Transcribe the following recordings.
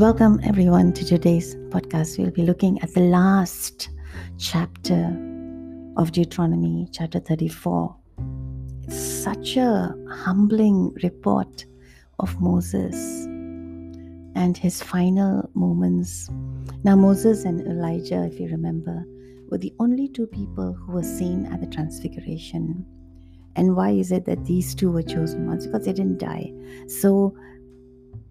Welcome, everyone, to today's podcast. We'll be looking at the last chapter of Deuteronomy, chapter 34. It's such a humbling report of Moses and his final moments. Now, Moses and Elijah, if you remember, were the only two people who were seen at the Transfiguration. And why is it that these two were chosen ones? Because they didn't die. So,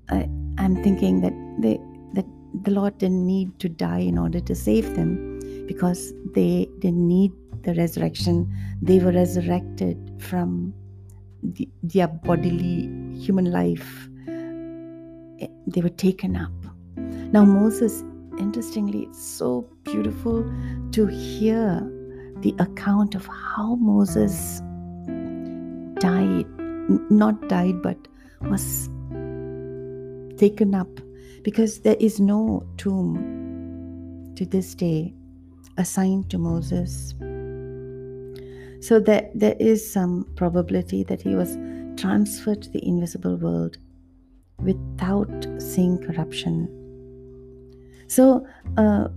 uh, I'm thinking that they that the Lord didn't need to die in order to save them because they didn't need the resurrection. They were resurrected from the, their bodily human life. Eh, they were taken up. Now Moses, interestingly, it's so beautiful to hear the account of how Moses died, not died, but was taken up because there is no tomb to this day assigned to Moses. So there, there is some probability that he was transferred to the invisible world without seeing corruption. So, uh,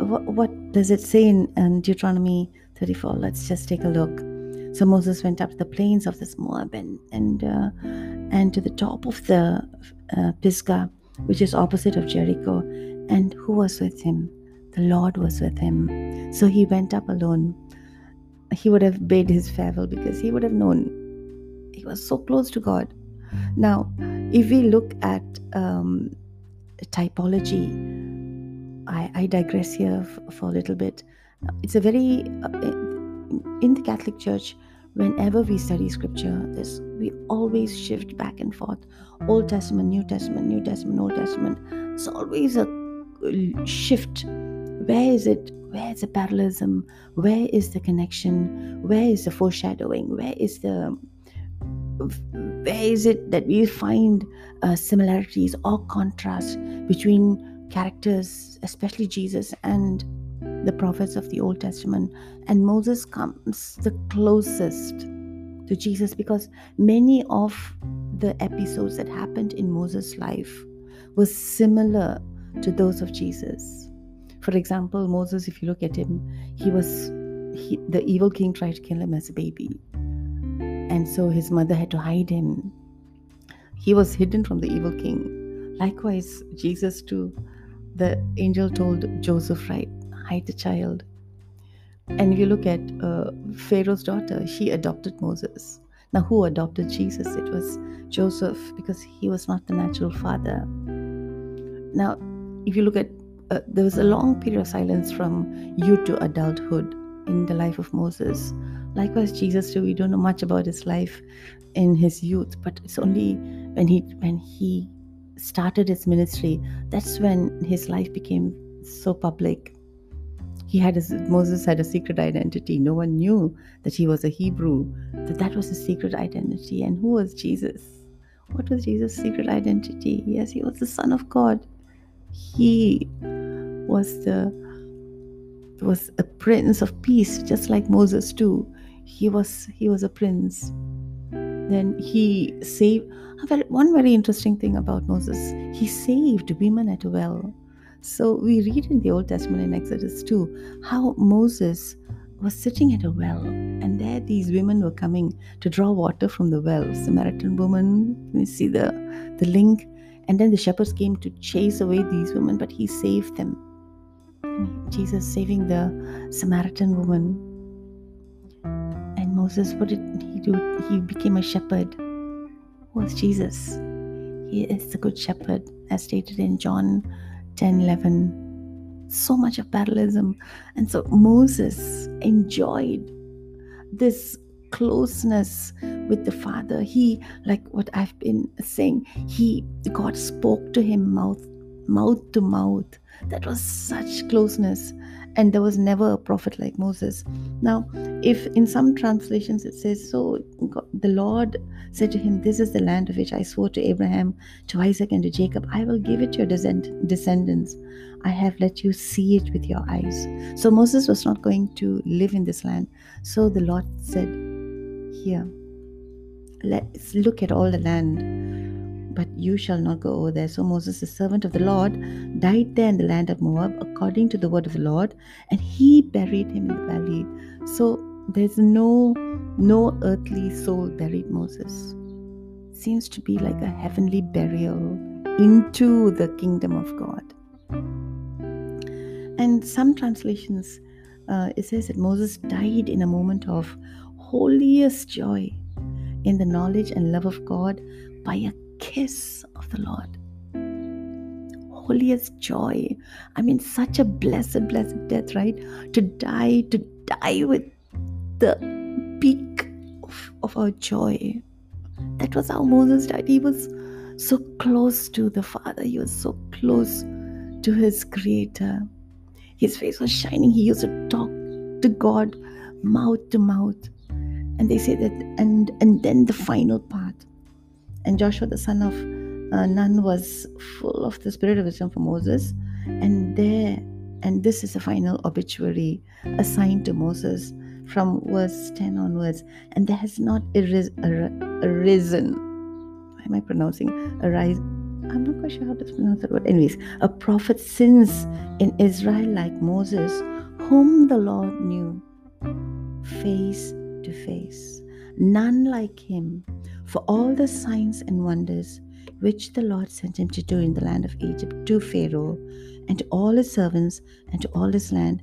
what, what, does it say in, in Deuteronomy 34? Let's just take a look. So Moses went up to the plains of this Moab and and, uh, and to the top of the uh, Pisgah, which is opposite of Jericho. And who was with him? The Lord was with him. So he went up alone. He would have bade his farewell because he would have known he was so close to God. Now, if we look at um, typology, I, I, digress here f- for a little bit. It's a very, uh, in the Catholic Church, whenever we study scripture this we always shift back and forth. Old testament new testament new testament old testament. It's always a shift. Where is it? Where is the parallelism? Where is the connection? Where is the foreshadowing? Where is the where is it that we find uh, similarities or contrast between characters especially jesus and the prophets of the Old Testament. And Moses comes the closest to Jesus because many of the episodes that happened in Moses' life were similar to those of Jesus. For example, Moses, if you look at him, he was he, the evil king tried to kill him as a baby. And so his mother had to hide him. He was hidden from the evil king. Likewise, Jesus too, the angel told Joseph, right, hide the child. And if you look at uh, Pharaoh's daughter, she adopted Moses. Now, who adopted Jesus? It was Joseph because he was not the natural father. Now, if you look at, uh, there was a long period of silence from youth to adulthood in the life of Moses. Likewise, Jesus too. We don't know much about his life in his youth, but it's only when he when he started his ministry that's when his life became so public he had Moses had a secret identity. No one knew that he was a Hebrew, that that was his secret identity. And who was Jesus? What was Jesus' secret identity? Yes, he was the Son of God. He was the was a prince of peace, just like Moses too. He was he was a prince. Then he saved. One very interesting thing about Moses, he saved women at a well. So we read in the Old Testament in Exodus 2 how Moses was sitting at a well, and there these women were coming to draw water from the well. Samaritan woman, you see the, the link. And then the shepherds came to chase away these women, but he saved them. Jesus saving the Samaritan woman. And Moses, what did he do? He became a shepherd. Who was Jesus? He is the good shepherd, as stated in John 10 11 so much of parallelism. And so moses enjoyed this closeness with the father. He like what i've been saying he god spoke to him mouth mouth to mouth that was such closeness and there was never a prophet like Moses. Now, if in some translations it says, So God, the Lord said to him, This is the land of which I swore to Abraham, to Isaac, and to Jacob, I will give it to your descend- descendants. I have let you see it with your eyes. So Moses was not going to live in this land. So the Lord said, Here, let's look at all the land but you shall not go over there. So Moses, the servant of the Lord, died there in the land of Moab according to the word of the Lord, and he buried him in the valley. So there's no no earthly soul buried Moses. Seems to be like a heavenly burial into the kingdom of God. And some translations, uh, it says that Moses died in a moment of holiest joy in the knowledge and love of God by a kiss of the Lord. Holiest joy. I mean, such a blessed, blessed death, right? To die, to die with the peak of, of our joy. That was how Moses died. He was so close to the Father, he was so close to his Creator. His face was shining. He used to talk to God mouth to mouth. And they say that, and and then the final part. And Joshua, the son of uh, Nun, was full of the spirit of wisdom for Moses. And there, and this is the final obituary assigned to Moses from verse 10 onwards. And there has not arisen. Why am I pronouncing arise? I'm not quite sure how to pronounce that word. Anyways, a prophet since in Israel like Moses, whom the Lord knew face to face. None like him, for all the signs and wonders which the Lord sent him to do in the land of Egypt to Pharaoh and to all his servants and to all his land,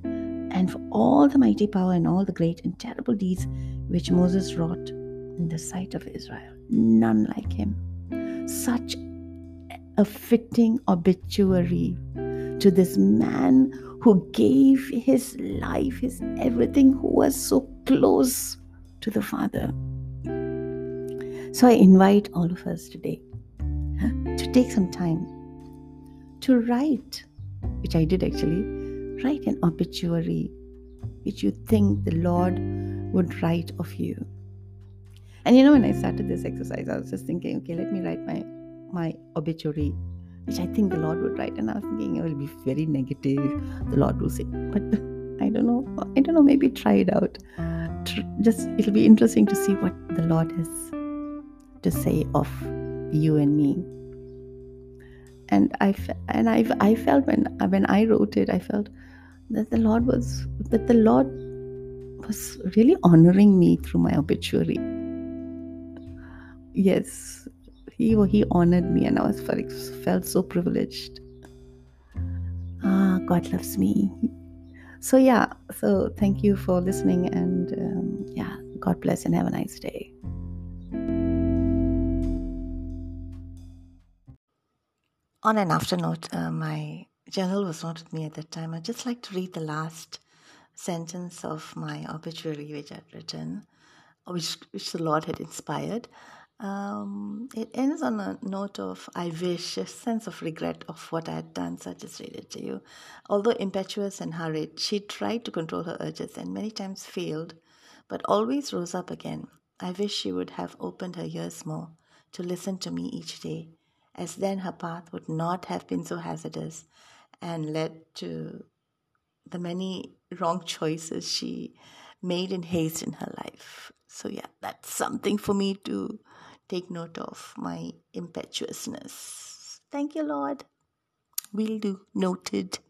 and for all the mighty power and all the great and terrible deeds which Moses wrought in the sight of Israel. None like him. Such a fitting obituary to this man who gave his life, his everything, who was so close to the Father. So I invite all of us today to take some time to write, which I did actually, write an obituary which you think the Lord would write of you. And you know, when I started this exercise, I was just thinking, okay, let me write my my obituary, which I think the Lord would write. And I was thinking it will be very negative. The Lord will say, but I don't know. I don't know. Maybe try it out. Just it'll be interesting to see what the Lord has to say of you and me. And I and I I felt when when I wrote it, I felt that the Lord was that the Lord was really honoring me through my obituary. Yes, he he honored me and i was felt so privileged ah god loves me so yeah so thank you for listening and um, yeah god bless and have a nice day on an after note uh, my journal was not with me at that time i'd just like to read the last sentence of my obituary which i'd written which, which the lord had inspired um, it ends on a note of I wish, a sense of regret of what I had done, such as read it to you. Although impetuous and hurried, she tried to control her urges and many times failed, but always rose up again. I wish she would have opened her ears more to listen to me each day, as then her path would not have been so hazardous and led to the many wrong choices she made in haste in her life. So, yeah, that's something for me to take note of my impetuousness. Thank you, Lord. Will do. Noted.